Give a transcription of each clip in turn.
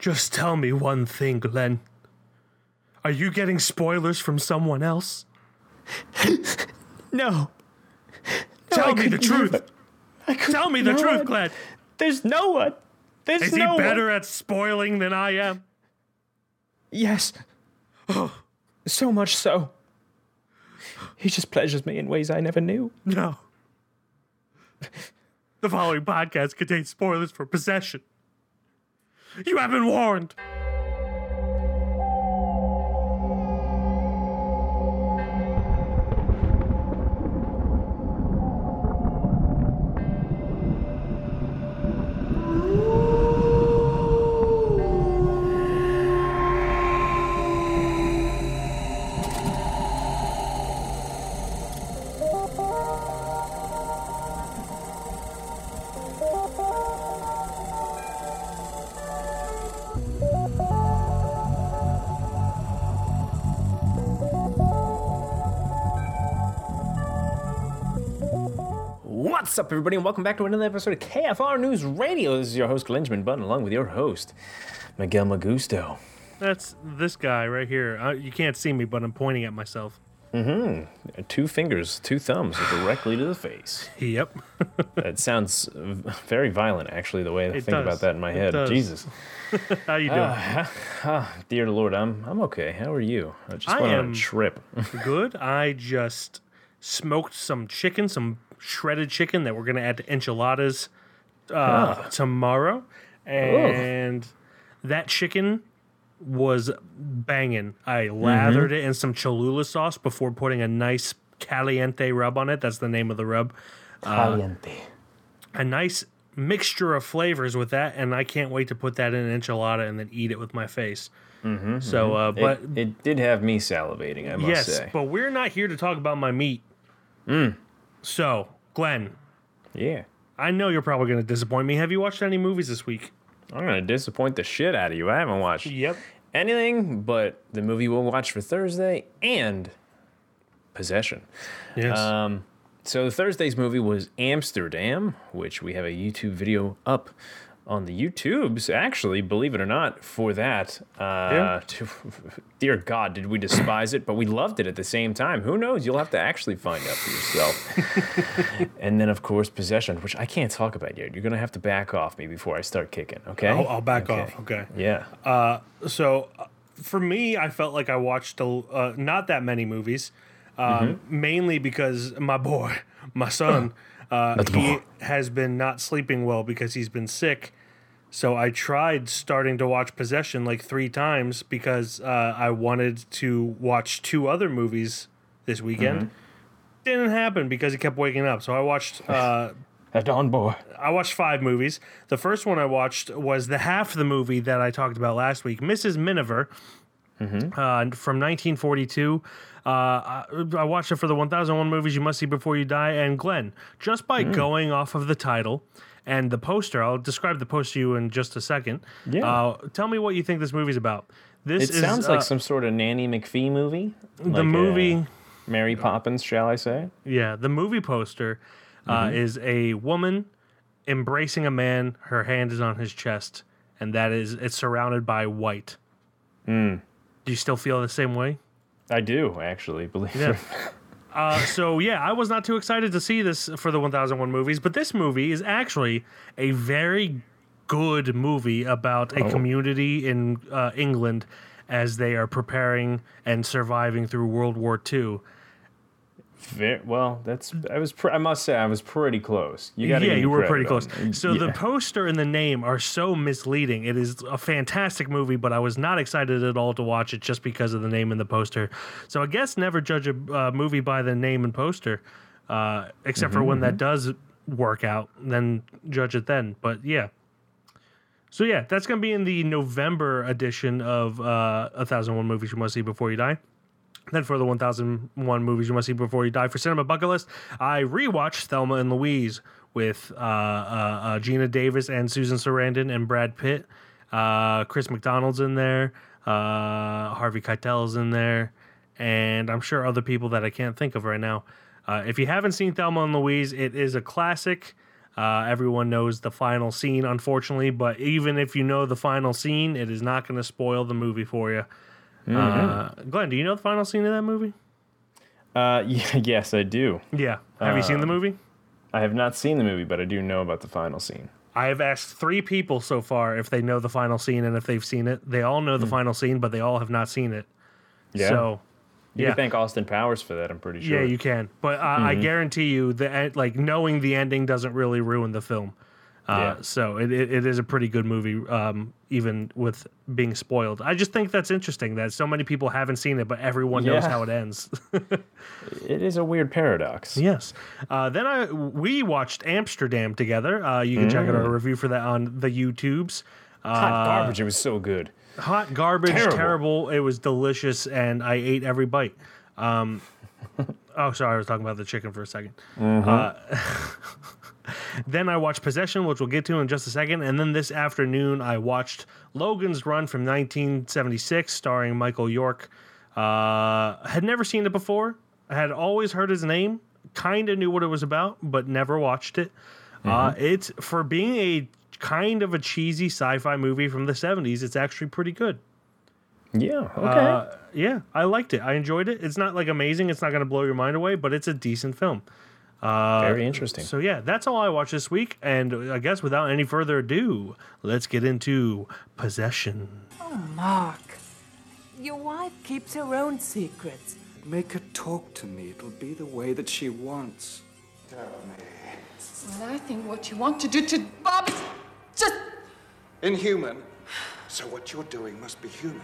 Just tell me one thing, Glenn. Are you getting spoilers from someone else? No. Tell me the truth. Tell me the truth, Glenn. There's no one. There's Is he better One. at spoiling than I am? Yes. Oh. so much so. He just pleasures me in ways I never knew. No. The following podcast contains spoilers for possession. You have been warned. Up, everybody, and welcome back to another episode of KFR News Radio. This is your host, Glenjamin Button, along with your host, Miguel Magusto. That's this guy right here. Uh, you can't see me, but I'm pointing at myself. Mm-hmm. Two fingers, two thumbs directly to the face. Yep. That sounds uh, very violent, actually, the way I It think does. about that in my It head. does. Jesus. How you doing? Ah, dear Lord, I'm I'm okay. How are you? I just I went on a trip. Good. I just smoked some chicken, some shredded chicken that we're gonna add to enchiladas uh, tomorrow, and that chicken was banging. I lathered it in some Cholula sauce before putting a nice caliente rub on it. That's the name of the rub. Caliente. A nice mixture of flavors with that, and I can't wait to put that in an enchilada and then eat it with my face. Mm-hmm, so, uh, but it, it did have me salivating, I must yes, say. but we're not here to talk about my meat. So, Glenn, yeah. I know you're probably going to disappoint me. Have you watched any movies this week? I'm gonna disappoint the shit out of you. I haven't watched Yep. anything but the movie we'll watch for Thursday and Possession. Yes. Um, so Thursday's movie was Amsterdam, which we have a YouTube video up on the YouTubes. Actually, believe it or not, for that. Uh, Yeah. to, dear God, did we despise it? But we loved it at the same time. Who knows? You'll have to actually find out for yourself. and then, of course, Possession, which I can't talk about yet. You're gonna have to back off me before I start kicking. Okay? I'll, I'll back Okay. off. Okay. Yeah. So, uh, for me, I felt like I watched a, uh, not that many movies, um, mainly because my boy, my son, uh, he has been not sleeping well because he's been sick. So I tried starting to watch Possession like three times because uh, I wanted to watch two other movies this weekend. Didn't happen because he kept waking up. So I watched uh, At Dawn Boy. I watched five movies. The first one I watched was the half the movie that I talked about last week, Mrs. Miniver, uh, from 1942. Uh, I, I watched it for the 1001 movies you must see before you die. And Glenn, just by going off of the title and the poster, I'll describe the poster to you in just a second. Yeah. Uh, tell me what you think this movie's about. This It is sounds uh, like some sort of Nanny McPhee movie. the Like, uh, movie. Mary Poppins, shall I say? Yeah, the movie poster uh, is a woman embracing a man. Her hand is on his chest, and that is it's surrounded by white. Do you still feel the same way? I do, actually, believe Yeah. it. Uh, so yeah, I was not too excited to see this for the 1001 movies, but this movie is actually a very good movie about a community in uh, England as they are preparing and surviving through World War II. Very, well, that's I was pr- I must say I was pretty close. You got yeah, you were pretty close. So the poster and the name are so misleading. It is a fantastic movie, but I was not excited at all to watch it just because of the name and the poster. So I guess never judge a uh, movie by the name and poster, uh, except for when that does work out. Then judge it then. But yeah. So yeah, that's gonna be in the November edition of uh, a thousand one movies you must see before you die. Then for the 1001 movies you must see before you die for Cinema Bucket List, I rewatched Thelma and Louise with uh, uh, uh, Geena Davis and Susan Sarandon and Brad Pitt. Uh, Chris McDonald's in there. Uh, Harvey Keitel's in there. And I'm sure other people that I can't think of right now. Uh, if you haven't seen Thelma and Louise, it is a classic. Uh, everyone knows the final scene, unfortunately, but even if you know the final scene, it is not going to spoil the movie for you. Uh, Glenn, do you know the final scene of that movie? Uh, yeah, yes, I do. Yeah. Have you seen the movie? I have not seen the movie, but I do know about the final scene. I have asked three people so far if they know the final scene and if they've seen it. They all know the final scene, but they all have not seen it. Yeah. So, You yeah. can thank Austin Powers for that. I'm pretty sure. Yeah, you can. But uh, I Mm-hmm. guarantee you, that like knowing the ending doesn't really ruin the film. Uh, Yeah. So it, it, it is a pretty good movie, um, even with being spoiled. I just think that's interesting that so many people haven't seen it, but everyone knows how it ends. It is a weird paradox. yes. Uh, then I we watched Amsterdam together. Uh, you can check out Mm. our review for that on the YouTubes. Uh, Hot garbage. It was so good. hot garbage, Terrible. terrible. It was delicious, and I ate every bite. Um, oh, sorry, I was talking about the chicken for a 2nd Uh, then I watched Possession, which we'll get to in just a second, and then this afternoon I watched Logan's Run from 1976, starring Michael York. Uh, had never seen it before. I had always heard his name, kind of knew what it was about, but never watched it. Uh, it's for being a kind of a cheesy sci-fi movie from the 70s. It's actually pretty good. Yeah. Okay. Uh, yeah, I liked it. I enjoyed it. It's not like amazing. It's not going to blow your mind away, but it's a decent film. Uh, Very interesting. So yeah, that's all I watched this week. And I guess without any further ado, let's get into Possession. Oh, Mark, your wife keeps her own secrets. Make her talk to me. It'll be the way that she wants. Tell me. Well, I think what you want to do to Bob is just. Inhuman. So what you're doing must be human.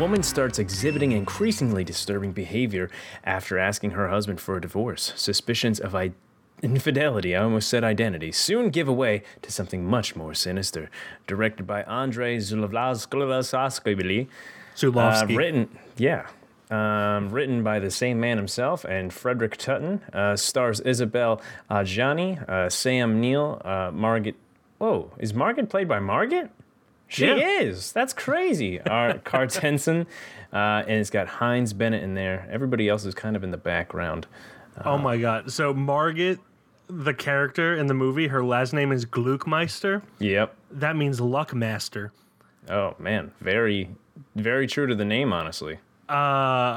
Woman starts exhibiting increasingly disturbing behavior after asking her husband for a divorce. Suspicions of I- infidelity, I almost said identity, soon give way to something much more sinister. Directed by Andrei Zulavsky, uh, Zulovsky. written, yeah, um, written by the same man himself and Frederic Tuten. Uh, stars Isabel Adjani, uh, Sam Neill, uh, Margaret. Whoa, is Margaret played by Margaret? She Yeah. is. That's crazy. Our Carstensen, uh, and it's got Heinz Bennett in there. Everybody else is kind of in the background. oh my god! So Margaret, the character in the movie, her last name is Gluckmeister. Yep. That means luck master. Oh man, very, very true to the name, honestly. Uh,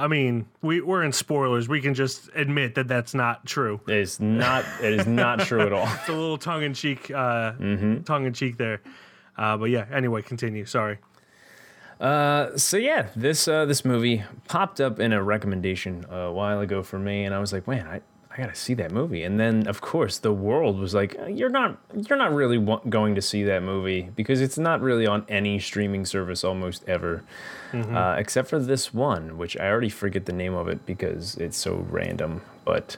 I mean, we we're in spoilers. We can just admit that that's not true. It is not. it is not true at all. It's a little tongue in cheek, uh, mm-hmm. tongue in cheek there. Uh, but yeah. Anyway, continue. Sorry. so yeah, this uh, this movie popped up in a recommendation a while ago for me, and I was like, man, I, I gotta see that movie. And then of course the world was like, you're not you're not really wa- going to see that movie because it's not really on any streaming service almost ever, uh, except for this one, which I already forget the name of it because it's so random. But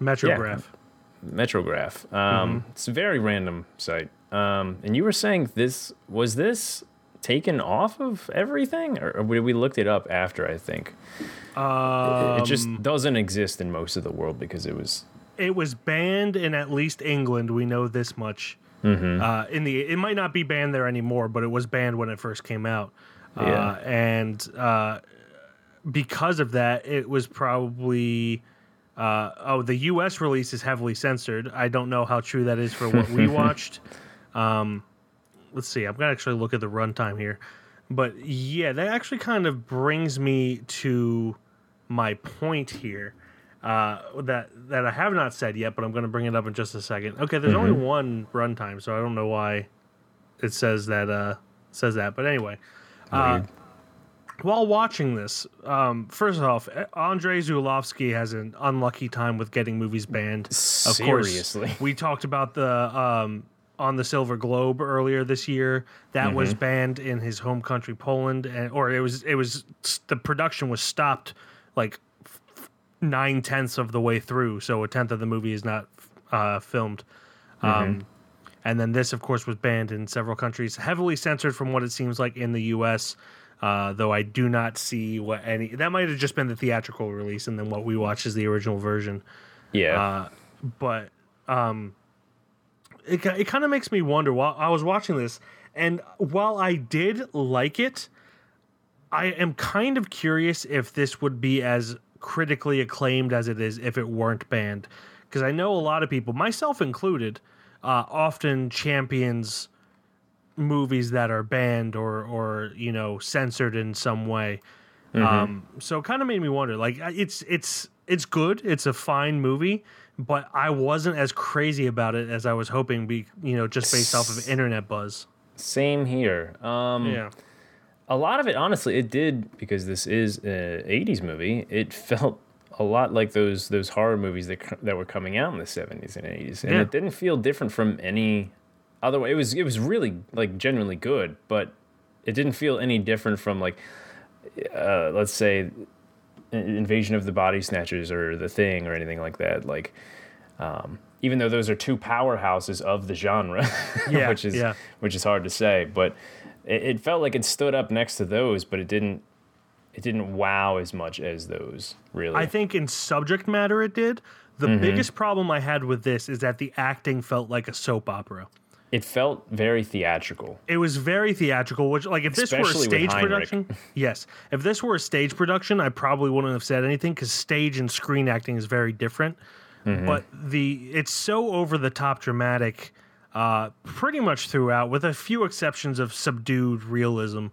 Metrograph. Metrograph. Um, It's a very random site. Um, and you were saying this was this taken off of everything, or, or we, we looked it up after? I think it, it just doesn't exist in most of the world because it was. it was banned in at least England. We know this much. Uh, in the it might not be banned there anymore, but it was banned when it first came out. Uh, Yeah. and uh, because of that, it was probably. Uh, oh, the U.S. release is heavily censored. I don't know how true that is for what we watched. Um, let's see. I'm gonna actually look at the runtime here, but yeah, that actually kind of brings me to my point here uh, that that I have not said yet, but I'm going to bring it up in just a second. Okay, there's only one runtime, so I don't know why it says that uh, says that. But anyway, uh, while watching this, um, first off, Andrei Zulovsky has an unlucky time with getting movies banned. Of Seriously. course, we talked about the um, on the Silver Globe earlier this year. That was banned in his home country, Poland, and or it was it was the production was stopped like nine tenths of the way through, so a tenth of the movie is not uh, filmed. Um, and then this, of course, was banned in several countries, heavily censored from what it seems like in the U.S. Uh, though I do not see what any that might have just been the theatrical release, and then what we watched is the original version. Yeah. Uh, but um, it it kind of makes me wonder. While I was watching this, and while I did like it, I am kind of curious if this would be as critically acclaimed as it is if it weren't banned, because I know a lot of people, myself included, uh, often champions movies that are banned or or you know censored in some way. Um, so it kind of made me wonder. Like it's it's it's good. It's a fine movie, but I wasn't as crazy about it as I was hoping. Be you know just based off of internet buzz. Same here. Um, Yeah. a lot of it honestly it did because this is a 80s movie it felt a lot like those those horror movies that that were coming out in the 70s and 80s and Yeah. it didn't feel different from any other way it was it was really like genuinely good but it didn't feel any different from like uh, let's say invasion of the body snatchers or the thing or anything like that like um, even though those are two powerhouses of the genre Yeah, which is yeah. which is hard to say but it, it felt like it stood up next to those but it didn't it didn't wow as much as those really I think in subject matter it did. The Mm-hmm. biggest problem I had with this is that the acting felt like a soap opera. It felt very theatrical It was very theatrical, which like if this were a stage production, yes. If this were a stage production, I probably wouldn't have said anything because stage and screen acting is very different. Mm-hmm. But the it's so over the top dramatic, uh, pretty much throughout, with a few exceptions of subdued realism.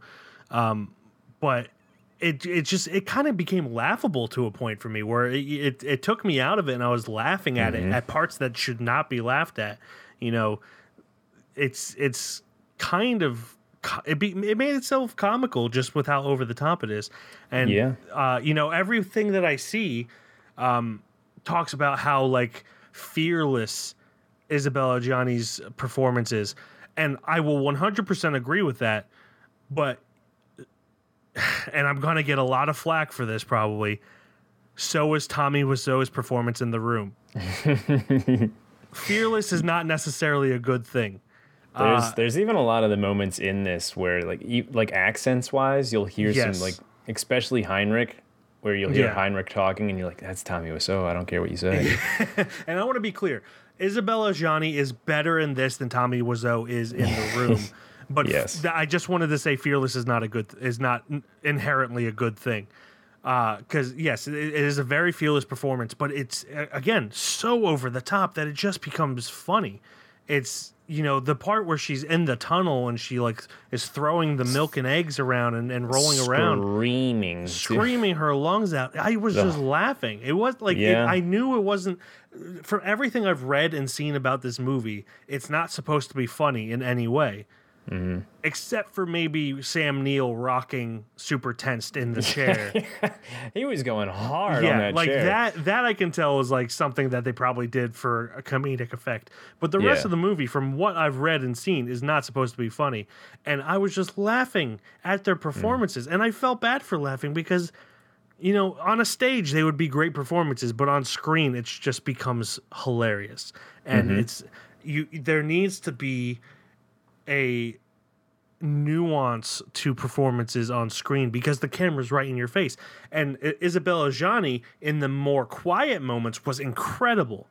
Um, but it it just it kind of became laughable to a point for me where it, it it took me out of it and I was laughing at Mm-hmm. it at parts that should not be laughed at. You know, it's it's kind of it, be, it made itself comical just with how over the top it is. And Yeah. uh, you know everything that i see um, talks about how like fearless Isabelle Adjani's performance is. And i will 100% agree with that but and i'm gonna get a lot of flack for this probably. So is tommy Wiseau's performance in the room. Fearless is not necessarily a good thing there's uh, there's even a lot of the moments in this where like like accents wise you'll hear Yes. some like especially heinrich where you'll hear Yeah. heinrich talking and you're like that's tommy Wiseau. i don't care what you say And I want to be clear: Isabelle Adjani is better in this than Tommy Wiseau is in the room. But Yes. th- I just wanted to say fearless is not a good is not n- inherently a good thing. Because yes, it, it is a very fearless performance, but it's uh, again so over the top that it just becomes funny. It's you know the part where she's in the tunnel and she like is throwing the milk and eggs around and, and rolling around screaming screaming her lungs out. I was just laughing. It was like it, I knew it wasn't. From everything I've read and seen about this movie, it's not supposed to be funny in any way, Mm-hmm. except for maybe Sam Neill rocking super tensed in the chair. he was going hard on yeah, that like chair. that. That I can tell is like something that they probably did for a comedic effect. But the rest Yeah. of the movie, from what I've read and seen, is not supposed to be funny. And I was just laughing at their performances, and I felt bad for laughing because you know, on a stage they would be great performances, but on screen it just becomes hilarious. And it's you there needs to be a nuance to performances on screen because the camera's right in your face. And Isabelle Adjani in the more quiet moments was incredible,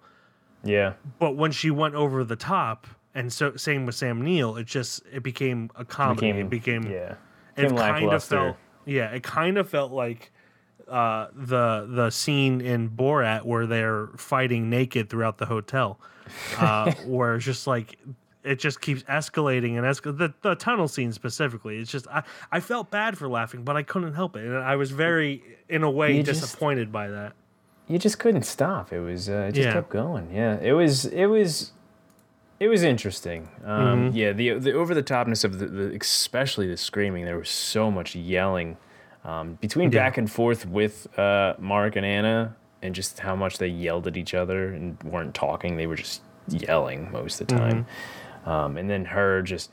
yeah but when she went over the top and so same with Sam Neill, it just it became a comedy. became it became yeah it Became kind of felt yeah it kind of felt like uh, the the scene in Borat where they're fighting naked throughout the hotel, uh, where it's just like it just keeps escalating and escal- the the tunnel scene specifically. It's just I I felt bad for laughing, but I couldn't help it, and I was very in a way You just- disappointed by that. you just couldn't stop. It was uh, it just Yeah. kept going. Yeah, it was it was it was interesting. Um, Mm-hmm. Yeah, the the over the topness of the, the especially the screaming. There was so much yelling um, between Yeah. back and forth with uh, Mark and Anna, and just how much they yelled at each other and weren't talking. They were just yelling most of the time. Um, and then her just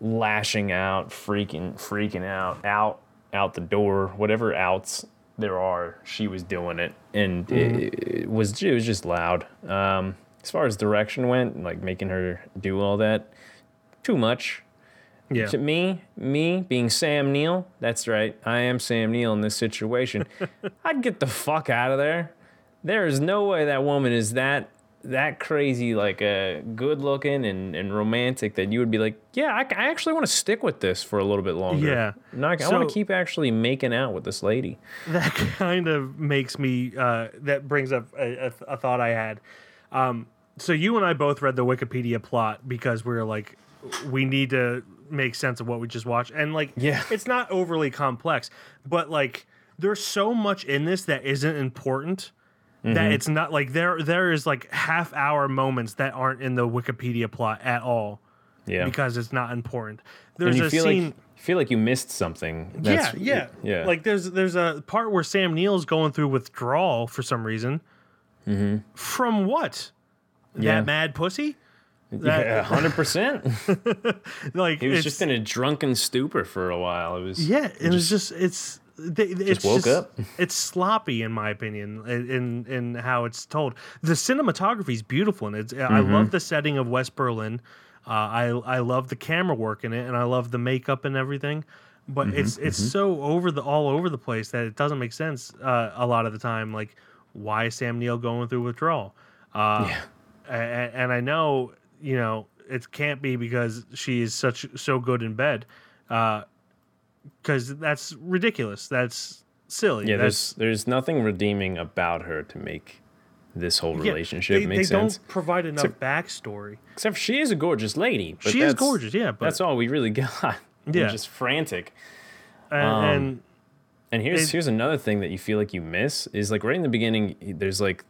lashing out, freaking freaking out, out out the door, whatever outs there are, she was doing it, and it, it was it was just loud. Um, as far as direction went, like making her do all that, too much. Yeah. To me, me being Sam Neill, that's right, I am Sam Neill in this situation. I'd get the fuck out of there. There is no way that woman is that that crazy, like uh, good looking and, and romantic that you would be like, yeah, I, I actually want to stick with this for a little bit longer. Yeah. Not, I want to keep actually making out with this lady. that kind of makes me uh, that brings up a, a, a thought i had um, so you and i both read the wikipedia plot because we are like we need to make sense of what we just watched and like Yeah. it's not overly complex but like there's so much in this that isn't important Mm-hmm. that it's not like there there is like half hour moments that aren't in the wikipedia plot at all Yeah. because it's not important there's a scene like you feel like you missed something. yeah, That's- yeah, yeah. Like there's there's a part where Sam Neill's going through withdrawal for some reason. From what? Mm-hmm. Yeah. That mad pussy? That, yeah, hundred percent. Like He was just in a drunken stupor for a while. It was yeah. It was just it's. They, it's woke up. It's sloppy, in my opinion, in in, how it's told. The cinematography is beautiful, and it's. I Mm-hmm. love the setting of West Berlin. Uh, I I love the camera work in it, and I love the makeup and everything. But Mm-hmm, it's it's so over the all over the place that it doesn't make sense uh, a lot of the time. Like, why is Sam Neill going through withdrawal? Uh, yeah. and, and I know you know it can't be because she is such so good in bed, because that's ridiculous. That's silly. Yeah, that's, there's there's nothing redeeming about her to make this whole yeah, relationship they, make they sense. don't provide enough backstory. Except she is a gorgeous lady. But She is gorgeous, yeah, but that's all we really got. We're Yeah. just frantic. And, Um, and And here's here's another thing that you feel like you miss is like right in the beginning. There's like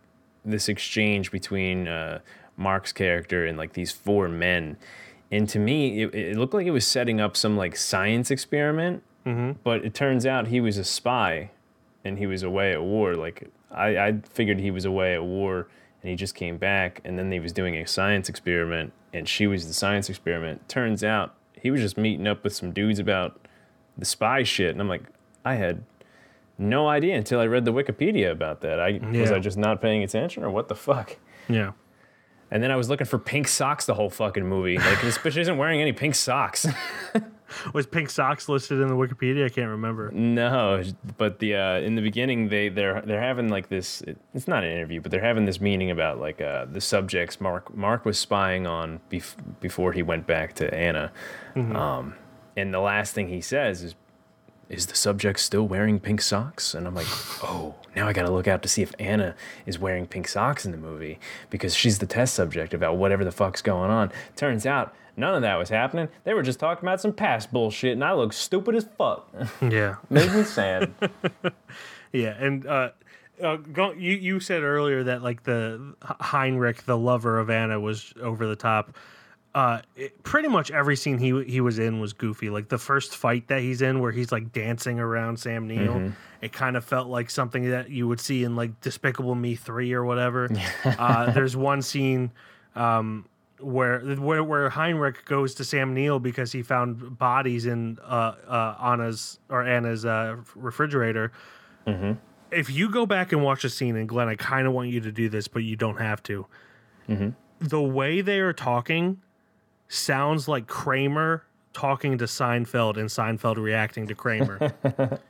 this exchange between uh, Mark's character and like these four men, and to me, it, it looked like it was setting up some like science experiment. Mm-hmm. But it turns out he was a spy, and he was away at war. Like I, I figured he was away at war, and he just came back, and then he was doing a science experiment, and she was the science experiment. Turns out he was just meeting up with some dudes about the spy shit, and I'm like, I had no idea until I read the Wikipedia about that. I was I just not paying attention, or what the fuck? yeah, And then I was looking for pink socks the whole fucking movie. Like this bitch isn't wearing any pink socks. was pink socks listed in the Wikipedia? I can't remember. no, but the uh, in the beginning they they're they're having like this. It's not an interview, but they're having this meeting about like uh, the subjects Mark Mark was spying on bef- before he went back to Anna. Um, and the last thing he says is, "Is the subject still wearing pink socks?" And I'm like, "Oh, now I got to look out to see if Anna is wearing pink socks in the movie because she's the test subject about whatever the fuck's going on." Turns out none of that was happening. They were just talking about some past bullshit, and I look stupid as fuck. Yeah, Made me sad. yeah, and uh, uh, go, you you said earlier that like the Heinrich, the lover of Anna, was over the top. Uh, it, pretty much every scene he he was in was goofy. Like the first fight that he's in, where he's like dancing around Sam Neill, it kind of felt like something that you would see in like Despicable Me three or whatever. uh, there's one scene um, where where where Heinrich goes to Sam Neill because he found bodies in uh, uh, Anna's or Anna's uh, refrigerator. If you go back and watch the scene, and Glenn, I kind of want you to do this, but you don't have to. The way they are talking sounds like Kramer talking to Seinfeld and Seinfeld reacting to Kramer.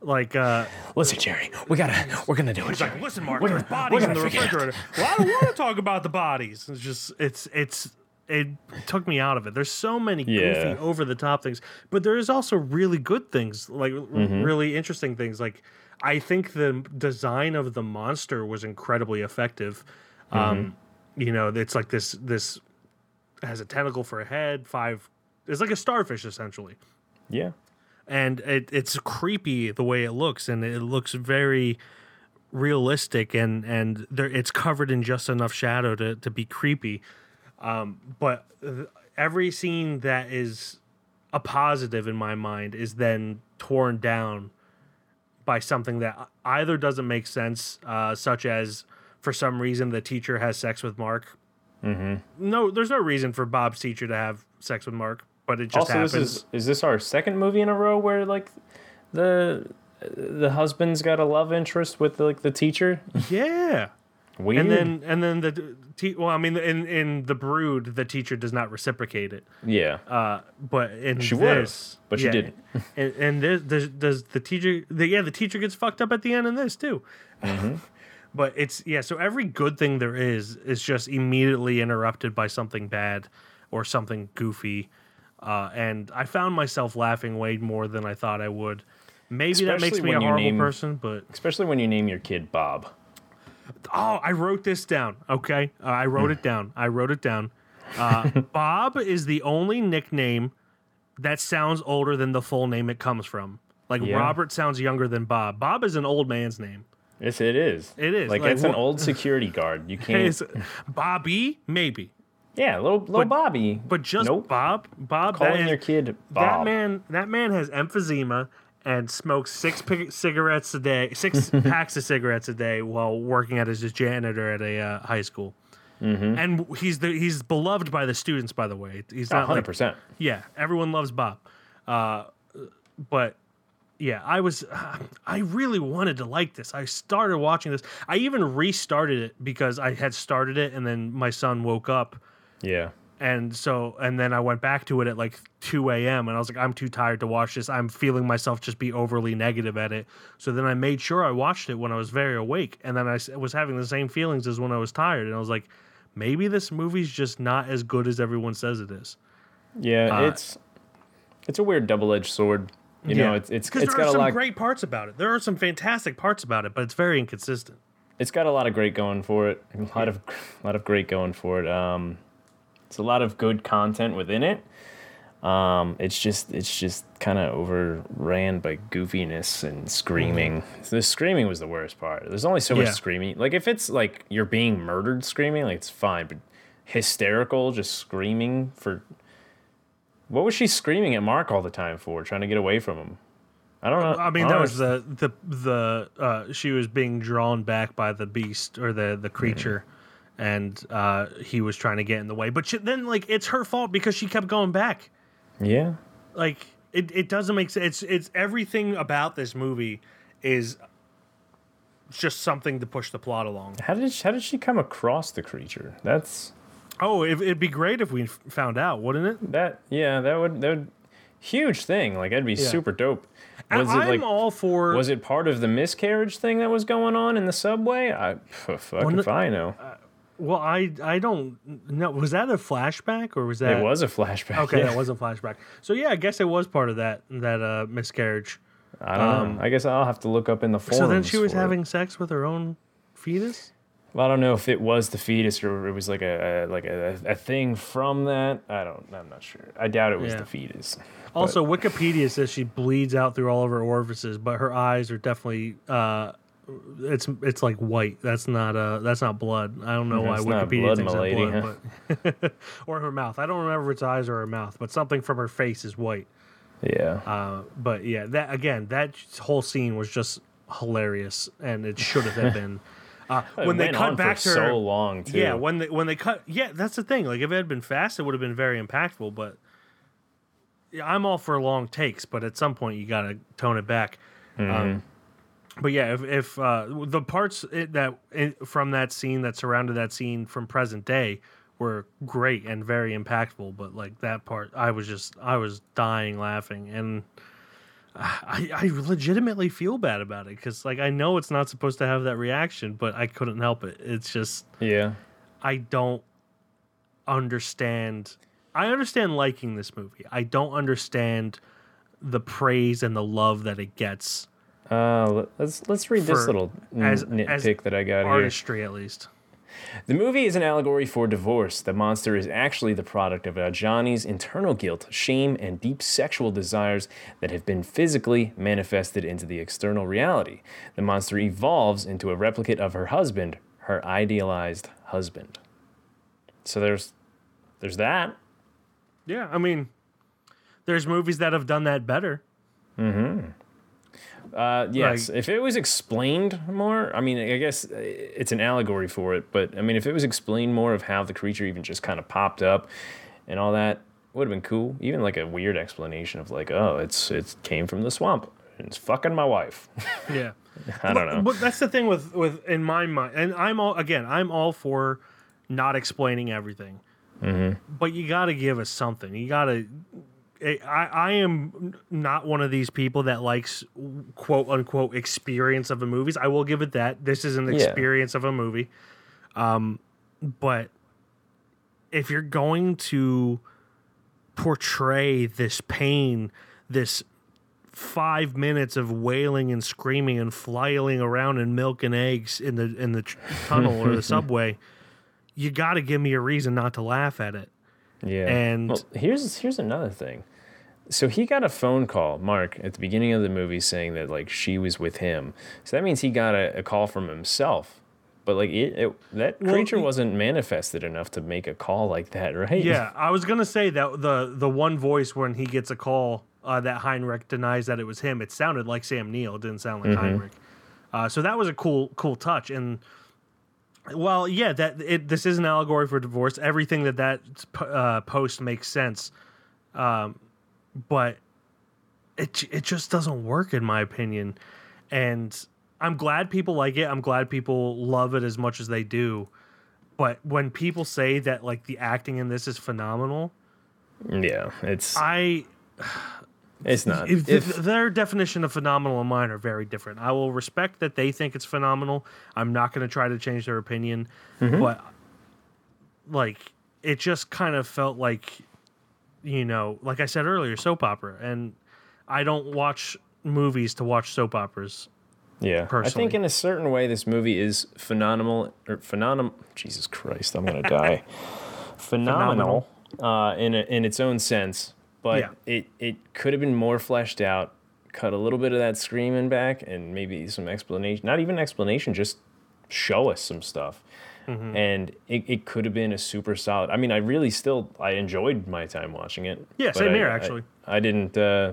like, uh, Listen, Jerry, we gotta, we're gonna do it. He's like, listen, Mark, We're there's gonna- bodies in the gonna figure it out." refrigerator. Well, I don't want to talk about the bodies. It's just, it's, it's, it took me out of it. There's so many Yeah. goofy, over the top things, but there is also really good things, like Mm-hmm. really interesting things. Like, I think the design of the monster was incredibly effective. Mm-hmm. Um, you know, it's like this, this has a tentacle for a head, five, it's like a starfish essentially Yeah. and it, it's creepy the way it looks and it looks very realistic and and there it's covered in just enough shadow to, to be creepy um, but every scene that is a positive in my mind is then torn down by something that either doesn't make sense uh, such as for some reason the teacher has sex with mark mm-hmm. no there's no reason for bob's teacher to have sex with mark but it just also, happens this is is this our second movie in a row where like the the husband's got a love interest with like the teacher? yeah Weird. And then and then the te- well, I mean, in in the Brood, the teacher does not reciprocate it. yeah. Uh, but in She this, but she didn't. and and this, does, does the teacher? The, yeah, the teacher gets fucked up at the end in this too. Mm-hmm. But it's yeah. So every good thing there is is just immediately interrupted by something bad or something goofy. Uh, and I found myself laughing way more than I thought I would. Maybe that makes me a horrible name- person, but Especially when you name your kid Bob. Oh, I wrote this down. Okay, uh, I wrote it down. I wrote it down. Uh, Bob is the only nickname that sounds older than the full name it comes from. Like Yeah. Robert sounds younger than Bob. Bob is an old man's name. Yes, it is. It is, Like, like, it's an old security guard. You can't. Is Bobby maybe, yeah, little little but- Bobby. but just nope. Bob. Bob. Calling that your kid Bob. That man. That man has emphysema and smokes six pic- cigarettes a day, six packs of cigarettes a day while working at as a janitor at a uh, high school. Mm-hmm. And he's the he's beloved by the students. By the way, he's Oh, not like 100%. Yeah, everyone loves Bob. Uh, but yeah, I was I really wanted to like this. I started watching this. I even restarted it because I had started it and then my son woke up yeah. and so and then I went back to it at like 2 a.m. and I was like, I'm too tired to watch this. I'm feeling myself just be overly negative at it. So then I made sure I watched it when I was very awake, and then I was having the same feelings as when I was tired, and I was like, maybe this movie's just not as good as everyone says it is. Yeah, Uh, it's it's a weird double-edged sword. You know, it's it's it's there got are a some lot great parts about it. There are some fantastic parts about it, but it's very inconsistent. it's got a lot of great going for it. A lot of a lot of great going for it. Um, it's a lot of good content within it. Um, it's just it's just kind of overran by goofiness and screaming. The screaming was the worst part. There's only so much Yeah. screaming. Like if it's like you're being murdered screaming, like it's fine, but hysterical just screaming for what was she screaming at Mark all the time for? Trying to get away from him. I don't know. I mean, that was the the the uh, she was being drawn back by the beast or the the creature, and uh, he was trying to get in the way. But she, then, like, it's her fault because she kept going back. yeah. Like, it, it doesn't make sense. It's it's everything about this movie is just something to push the plot along. How did she, how did she come across the creature? That's Oh, it, it'd be great if we found out, wouldn't it? that yeah that would that would huge thing like that'd be super dope. Was it I'm like all for. was it part of the miscarriage thing that was going on in the subway? I fuck When if I know. well, I I don't know. Was that a flashback or was that? it was a flashback. Okay, yeah. that was a flashback. So yeah, I guess it was part of that that uh, miscarriage. I don't know. I guess I'll have to look up in the forums. So then she was for it. having sex with her own fetus. Well, I don't know if it was the fetus or it was like a, a like a, a thing from that. I don't. I'm not sure. I doubt it was Yeah. the fetus. Also, Wikipedia says she bleeds out through all of her orifices, but her eyes are definitely uh, it's it's like white. That's not uh that's not blood. I don't know why That's not Wikipedia blood, thinks my that's lady, blood, but or her mouth. I don't remember if it's eyes or her mouth, but something from her face is white. Yeah. Uh, but yeah, that again, that whole scene was just hilarious, and it should have been. Uh, It when they cut back to her, so long too. Yeah, when they when they cut, yeah, that's the thing. Like if it had been fast, it would have been very impactful. But yeah, I'm all for long takes, but at some point you got to tone it back. Um, but yeah, if, if uh, the parts it, that from that scene that surrounded that scene from present day were great and very impactful, but like that part, I was just I was dying laughing, and I, I legitimately feel bad about it because like I know it's not supposed to have that reaction, but I couldn't help it. It's just yeah. I don't understand. I understand liking this movie. I don't understand the praise and the love that it gets Uh, let- let's let's read this little as- nitpick as that I got here. artistry, at least. The movie is an allegory for divorce. The monster is actually the product of Adjani's internal guilt, shame, and deep sexual desires that have been physically manifested into the external reality. The monster evolves into a replicate of her husband, her idealized husband. So there's there's that. Yeah, I mean, there's movies that have done that better. Mm-hmm. Uh, yes, Like- if it was explained more, I mean, I guess uh, it's an allegory for it, but I mean, if it was explained more of how the creature even just kind of popped up and all that, would have been cool. Even like a weird explanation of like, oh, it's it came from the swamp, and it's fucking my wife. Yeah. I don't know. But that's the thing with with in my mind, and I'm all again. I'm all for not explaining everything, Mm-hmm. but you got to give us something. You got to. I I am not one of these people that likes quote unquote experience of the movies. I will give it that. This is an Yeah. experience of a movie, um, but if you're going to portray this pain, this five minutes of wailing and screaming and flailing around in milk and eggs in the in the tunnel or the subway, you got to give me a reason not to laugh at it. Yeah. And- well, here's here's another thing. So he got a phone call, Mark, at the beginning of the movie saying that like she was with him. So that means he got a, a call from himself. But like it, it that creature he- wasn't manifested enough to make a call like that, right? Yeah, I was gonna say that the the one voice when he gets a call uh, that Heinrich denies that it was him, it sounded like Sam Neill. It didn't sound like Heinrich. Uh, so that was a cool cool touch. And well, yeah, that it, this is an allegory for divorce. Everything that that uh, post makes sense, um, but it it just doesn't work in my opinion. And I'm glad people like it. I'm glad people love it as much as they do. But when people say that like the acting in this is phenomenal, Yeah. It's I it's not. if, If- their definition of phenomenal and mine are very different. I will respect that they think it's phenomenal. I'm not going to try to change their opinion, Mm-hmm. but like it just kind of felt like you know, like I said earlier, soap opera and I don't watch movies to watch soap operas. yeah. personally. I think in a certain way this movie is phenomenal or phenomenal Jesus Christ, I'm gonna die. phenomenal uh, in a, in its own sense, but Yeah. it it could have been more fleshed out. Cut a little bit of that screaming back, and maybe some explanation. Not even explanation, just show us some stuff. Mm-hmm. And it, it could have been a super solid. I mean, I really still I enjoyed my time watching it. Yeah, same I- here, actually. I, didn't. Uh,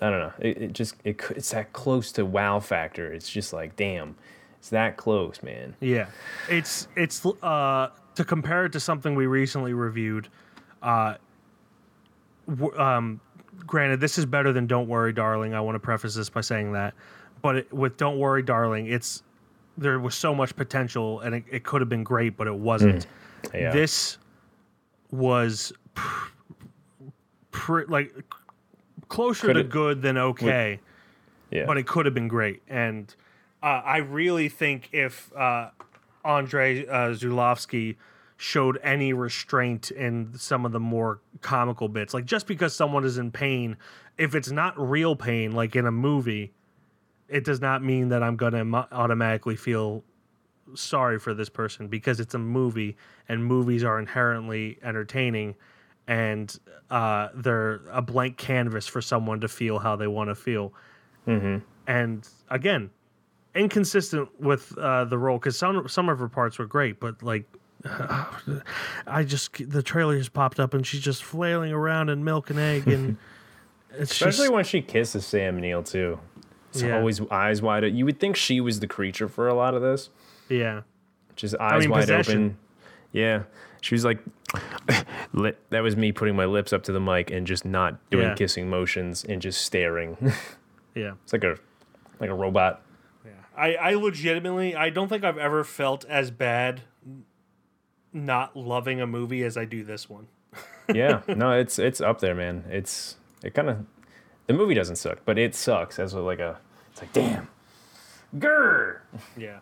I don't know. It, it just it it's that close to wow factor. It's just like damn, it's that close, man. Yeah, it's it's uh to compare it to something we recently reviewed. Uh, w- um, granted, this is better than "Don't Worry, Darling." I want to preface this by saying that, but it, with "Don't Worry, Darling," it's there was so much potential, and it, it could have been great, but it wasn't. Yeah. This was pr- pr- like closer to Could've- good than okay yeah. but it could have been great. And uh, I really think if uh, Andre uh, showed any restraint in some of the more comical bits, like just because someone is in pain, if it's not real pain, like in a movie, it does not mean that I'm going to automatically feel sorry for this person because it's a movie and movies are inherently entertaining and uh, they're a blank canvas for someone to feel how they want to feel and again inconsistent with uh, the role because some some of her parts were great but like i just the trailer just popped up and she's just flailing around in milk and egg and it's Especially just when she kisses Sam Neill too. It's Yeah. always eyes wide. open. You would think she was the creature for a lot of this. yeah Just eyes mean, wide possession. open. Yeah. She was like, lip, that was me putting my lips up to the mic and just not doing Yeah. kissing motions and just staring. yeah it's like a like a robot. Yeah. I, I legitimately I don't think I've ever felt as bad not loving a movie as I do this one. Yeah. no, it's it's up there, man. It's it kind of the movie doesn't suck, but it sucks as a, like a it's like damn. Grr. Yeah.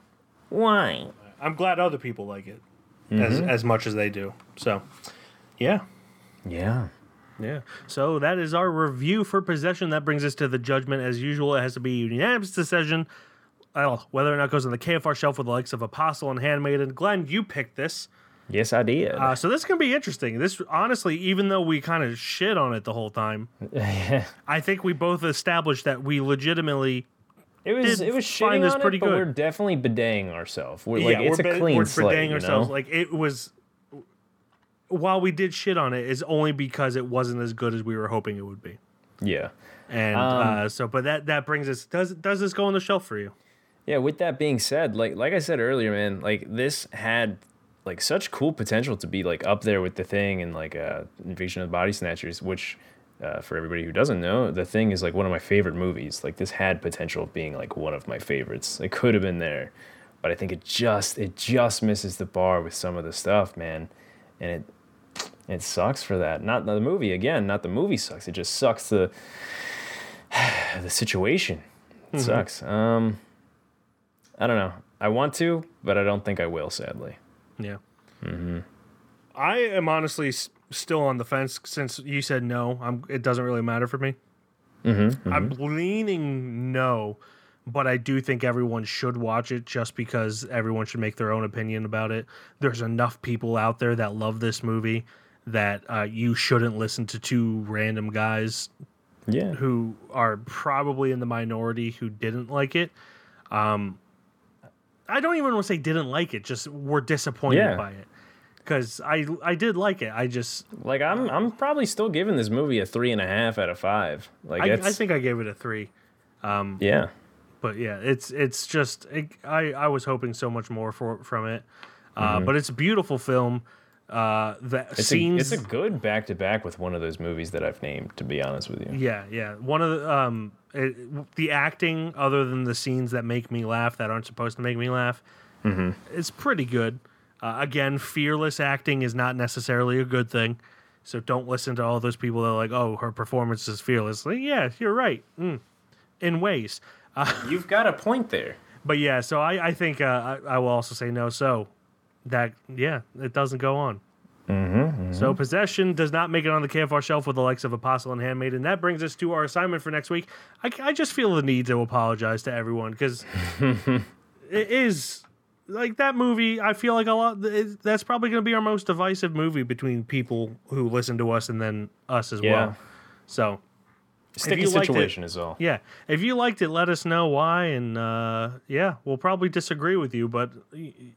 Why? I'm glad other people like it as mm-hmm. as much as they do. So, yeah. Yeah. Yeah. So that is our review for possession. That brings us to the judgment. As usual, it has to be a unanimous decision. Oh, whether or not it goes on the KFR shelf with the likes of Apostle and Handmaiden. Glenn, you picked this. Yes, I did. Uh, so this can be interesting. This honestly, even though we kind of shit on it the whole time, I think we both established that we legitimately It was it was shitting this on pretty it, but we're definitely bideting ourselves. We're like yeah, it's we're a clean we're slate, you ourselves. know? Like it was. While we did shit on it, is only because it wasn't as good as we were hoping it would be. yeah. And Um, uh, so, but that that brings us. Does does this go on the shelf for you? Yeah, with that being said, like like I said earlier, man, like this had like such cool potential to be like up there with the thing and like uh Invasion of the Body Snatchers, which uh, for everybody who doesn't know, The Thing is like one of my favorite movies. Like this had potential of being like one of my favorites. It could have been there, but I think it just it just misses the bar with some of the stuff, man, and it it sucks for that. Not the movie again. Not the movie sucks. It just sucks the the situation. It sucks. Um, I don't know. I want to, but I don't think I will. Sadly. Yeah. I am honestly s- still on the fence since you said no. I'm. It doesn't really matter for me. I'm leaning no, but I do think everyone should watch it just because everyone should make their own opinion about it. There's enough people out there that love this movie that uh, you shouldn't listen to two random guys Yeah. who are probably in the minority who didn't like it. Um, I don't even want to say didn't like it, just were disappointed Yeah. by it. Because I I did like it. I just Like I'm uh, I'm probably still giving this movie a three and a half out of five. Like I, I think I gave it a three. Um, yeah. But yeah, it's it's just it, I I was hoping so much more for from it. Uh, mm-hmm. But it's a beautiful film. Uh, the Mm-hmm. It's scenes. a, it's a good back to back with one of those movies that I've named. To be honest with you. Yeah, yeah. One of the um, it, the acting, other than the scenes that make me laugh that aren't supposed to make me laugh, Mm-hmm. is pretty good. Uh, again, fearless acting is not necessarily a good thing, so don't listen to all those people that are like, "Oh, her performance is fearless." Like, yeah, you're right, mm, in ways. You've got a point there. But yeah, so I I think uh, I, I will also say no. So that yeah, it doesn't go on. Mm-hmm, mm-hmm. So possession does not make it on the KFR shelf with the likes of Apostle and Handmaiden. That brings us to our assignment for next week. I, I just feel the need to apologize to everyone because it is like that movie. I feel like a lot. it- That's probably going to be our most divisive movie between people who listen to us and then us as Yeah. well. So Sticky liked it- situation is all. yeah, if you liked it, let us know why, and uh, yeah, we'll probably disagree with you, but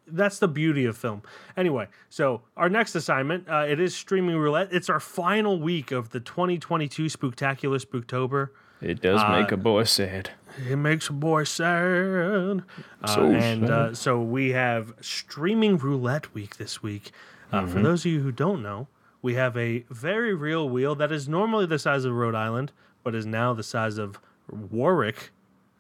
that's the beauty of film. Anyway, so our next assignment, uh, it is streaming roulette. It's our final week of the 2022 Spooktacular Spooktober. It does make a boy sad. It makes a boy sad. Uh, So and sad. uh, so we have streaming roulette week this week. Uh, For those of you who don't know, we have a very real wheel that is normally the size of Rhode Island, but is now the size of Warwick,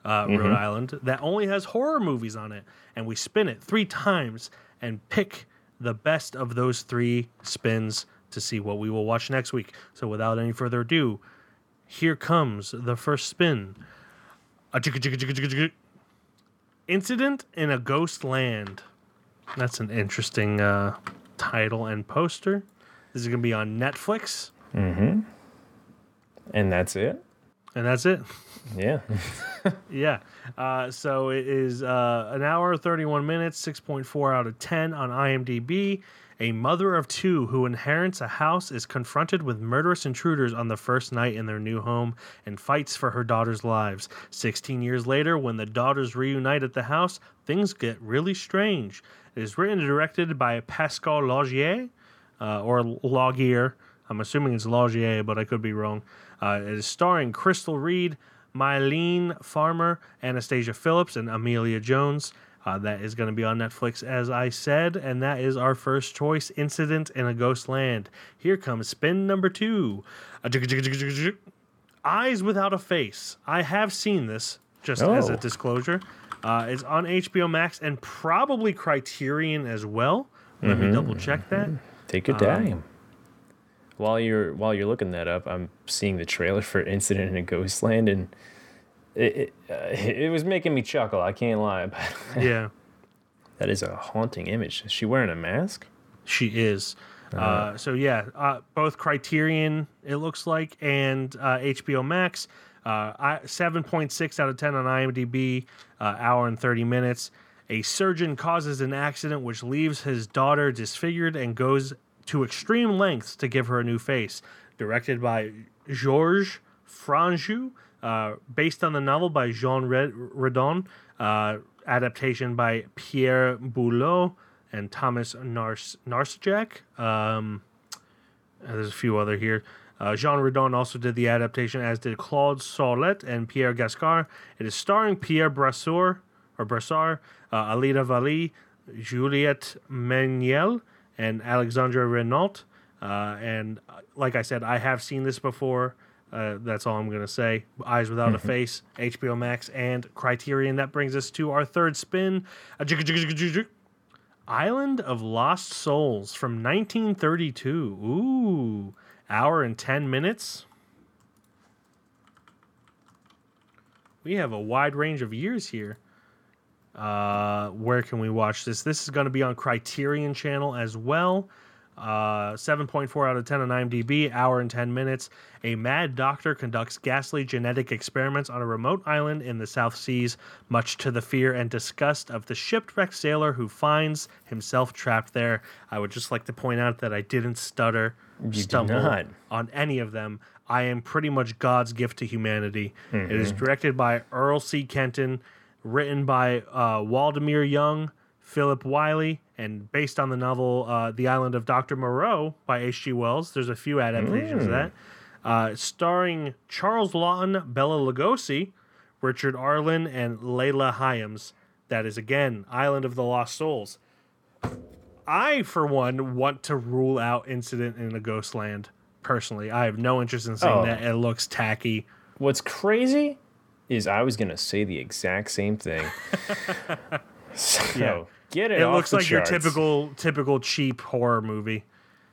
uh, Rhode Island, that only has horror movies on it. And we spin it three times and pick the best of those three spins to see what we will watch next week. So without any further ado, here comes the first spin. Incident in a Ghost Land. That's an interesting uh, title and poster. This is going to be on Netflix, And that's it. and that's it. Yeah. Yeah. Uh, so it is uh, an hour, 31 minutes, 6.4 out of 10 on IMDb. A mother of two who inherits a house is confronted with murderous intruders on the first night in their new home and fights for her daughter's lives. 16 years later, when the daughters reunite at the house, things get really strange. It is written and directed by Pascal Laugier, uh, or Laugier. I'm assuming it's Laugier, but I could be wrong. Uh, it is starring Crystal Reed, Mylene Farmer, Anastasia Phillips, and Emilia Jones. Uh, that is going to be on Netflix, as I said, and that is our first choice Incident in a Ghost Land. Here comes spin number two Eyes Without a Face. I have seen this, just as a Oh. disclosure. Uh, it's on HBO Max and probably Criterion as well. Let me double check that. Take your time. While you're while you're looking that up, I'm seeing the trailer for Incident in a Ghostland, and it it, uh, it was making me chuckle. I can't lie. But Yeah. that is a haunting image. Is she wearing a mask? She is. uh so yeah, uh, both Criterion it looks like and uh, HBO Max. Uh, I, 7.6 out of 10 on IMDb, uh, hour and 30 minutes. A surgeon causes an accident which leaves his daughter disfigured and goes to extreme lengths to give her a new face. Directed by Georges Franju, uh, based on the novel by Jean Redon, uh, adaptation by Pierre Boileau and Thomas Nars-. Um, uh, there's a few other here. Uh, Jean Redon also did the adaptation, as did Claude Sautet and Pierre Gascar. It is starring Pierre Brasseur or Brassard, uh, Alida Valli, Juliette Mayniel, and Alexandre Rignault. Uh, and uh, like I said, I have seen this before. Uh, that's all I'm going to say. Eyes Without a Mm-hmm. Face, HBO Max, and Criterion. That brings us to our third spin. Island of Lost Souls from 1932. Ooh, hour and 10 minutes. We have a wide range of years here. Uh, where can we watch this? This is going to be on Criterion Channel as well. Uh, 7.4 out of 10 on IMDb, hour and 10 minutes. A mad doctor conducts ghastly genetic experiments on a remote island in the South Seas, much to the fear and disgust of the shipwrecked sailor who finds himself trapped there. I would just like to point out that I didn't stutter, did stumble not. on any of them. I am pretty much God's gift to humanity. It is directed by Earl C. Kenton, written by uh, Waldemar Young, Philip Wylie, and based on the novel uh, The Island of Dr. Moreau by H.G. Wells. There's a few adaptations of that. Uh, starring Charles Laughton, Bela Lugosi, Richard Arlen, and Leila Hyams. That is, again, Island of the Lost Souls. I, for one, want to rule out Incident in a Ghost Land. Personally, I have no interest in seeing Oh. that. It looks tacky. What's crazy is I was gonna say the exact same thing. so Yeah. get it. It looks like charts. your typical, typical cheap horror movie.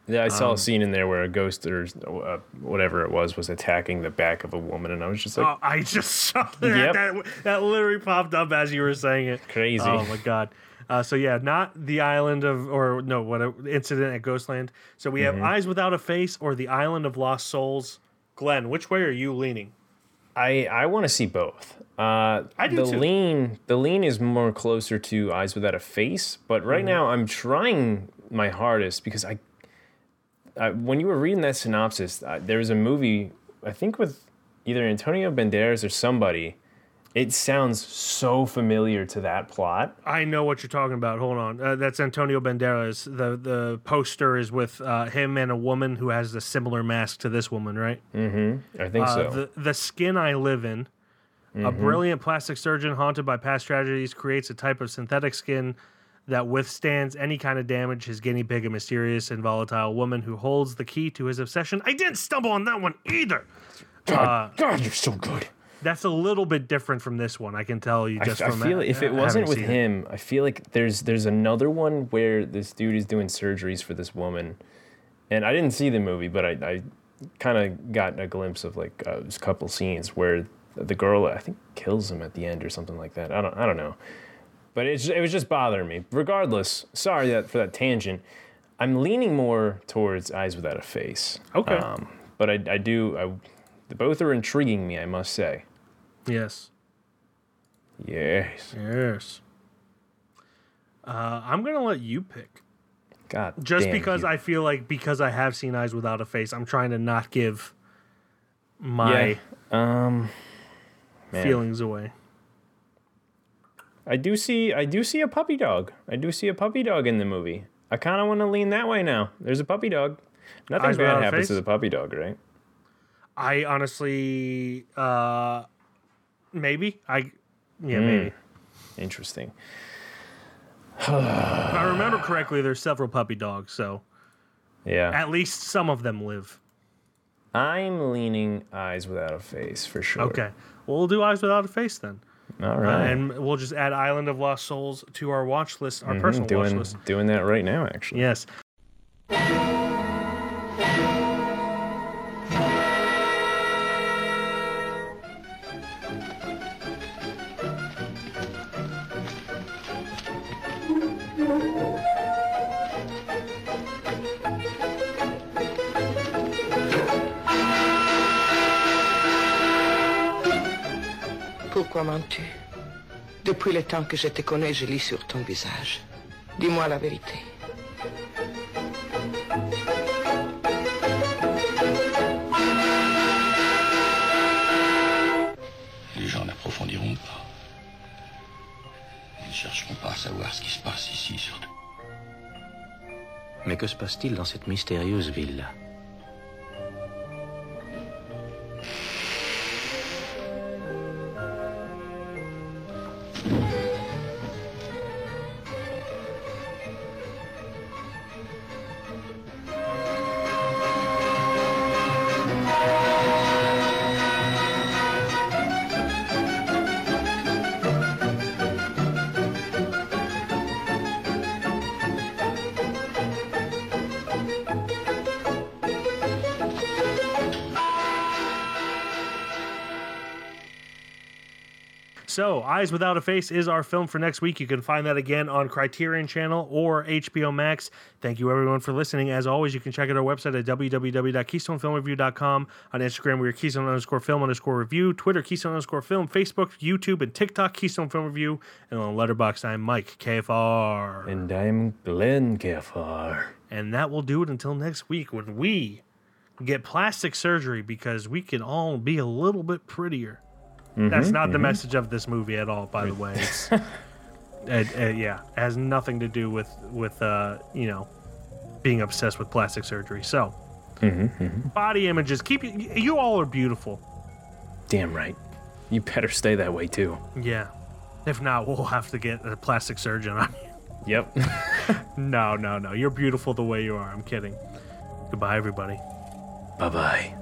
Yeah, I Um, saw a scene in there where a ghost or uh, whatever it was was attacking the back of a woman, and I was just like, Oh, I just saw that. Yep. that. That literally popped up as you were saying it. Crazy. Oh my god. Uh, so yeah, not the island of, or no, what a, incident at Ghostland. So we have Mm-hmm. Eyes Without a Face or the Island of Lost Souls. Glenn, which way are you leaning? I I want to see both. Uh, I do the too. lean the lean is more closer to Eyes Without a Face, but right Mm-hmm. now I'm trying my hardest because I, I when you were reading that synopsis, uh, there was a movie I think with either Antonio Banderas or somebody. It sounds so familiar to that plot. I know what you're talking about. Hold on. Uh, that's Antonio Banderas. The the poster is with uh, him and a woman who has a similar mask to this woman, right? Mm-hmm. I think Uh, so. the the skin I live in. A brilliant plastic surgeon haunted by past tragedies creates a type of synthetic skin that withstands any kind of damage. His guinea pig, a mysterious and volatile woman who holds the key to his obsession. I didn't stumble on that one either. God, God, you're so good. That's a little bit different from this one. I can tell you I, just I from feel ha- if it wasn't with seen it. him, I feel like there's there's another one where this dude is doing surgeries for this woman, and I didn't see the movie, but I, I kind of got a glimpse of like uh, a couple scenes where the girl I think kills him at the end or something like that. I don't I don't know, but it's it was just bothering me. Regardless, sorry that for that tangent. I'm leaning more towards Eyes Without a Face. Okay. Um, but I I do I, both are intriguing me. I must say. Yes. Yes. Yes. Uh, I'm gonna let you pick. God. just because you. I feel like because I have seen Eyes Without a Face, I'm trying to not give my Yeah. Um. man. feelings away. I do see I do see a puppy dog. I do see a puppy dog in the movie. I kind of want to lean that way now. There's a puppy dog. Nothing Eyes bad happens face? to the puppy dog, right? I honestly, uh, maybe I, yeah, Hmm. maybe. Interesting. If I remember correctly, there's several puppy dogs, so Yeah. at least some of them live. I'm leaning eyes without a face for sure. Okay, well, we'll do Eyes Without a Face then, All uh, and we'll just add Island of Lost Souls to our watch list, our Mhm, personal watch list. doing that right now, actually. Yes. Pourquoi mens-tu Depuis le temps que je te connais, je lis sur ton visage. Dis-moi la vérité. Les gens n'approfondiront pas. Ils ne chercheront pas à savoir ce qui se passe ici, surtout. Mais que se passe-t-il dans cette mystérieuse ville So, Eyes Without a Face is our film for next week. You can find that again on Criterion Channel or HBO Max. Thank you, everyone, for listening. As always, you can check out our website at www.keystonefilmreview.com. On Instagram, we are Keystone underscore film underscore review. Twitter, Keystone underscore film. Facebook, YouTube, and TikTok, Keystone Film Review. And on Letterboxd, I'm Mike, KFR. And I'm Glenn Gaffar. And that will do it until next week when we get plastic surgery because we can all be a little bit prettier. That's not the message of this movie at all, by the way. It's, uh, uh, yeah, it has nothing to do with with uh, you know being obsessed with plastic surgery. So, body images. Keep you, you all are beautiful. Damn right. You better stay that way too. Yeah. If not, we'll have to get a plastic surgeon on you. Yep. No, no, no. You're beautiful the way you are. I'm kidding. Goodbye, everybody. bye bye.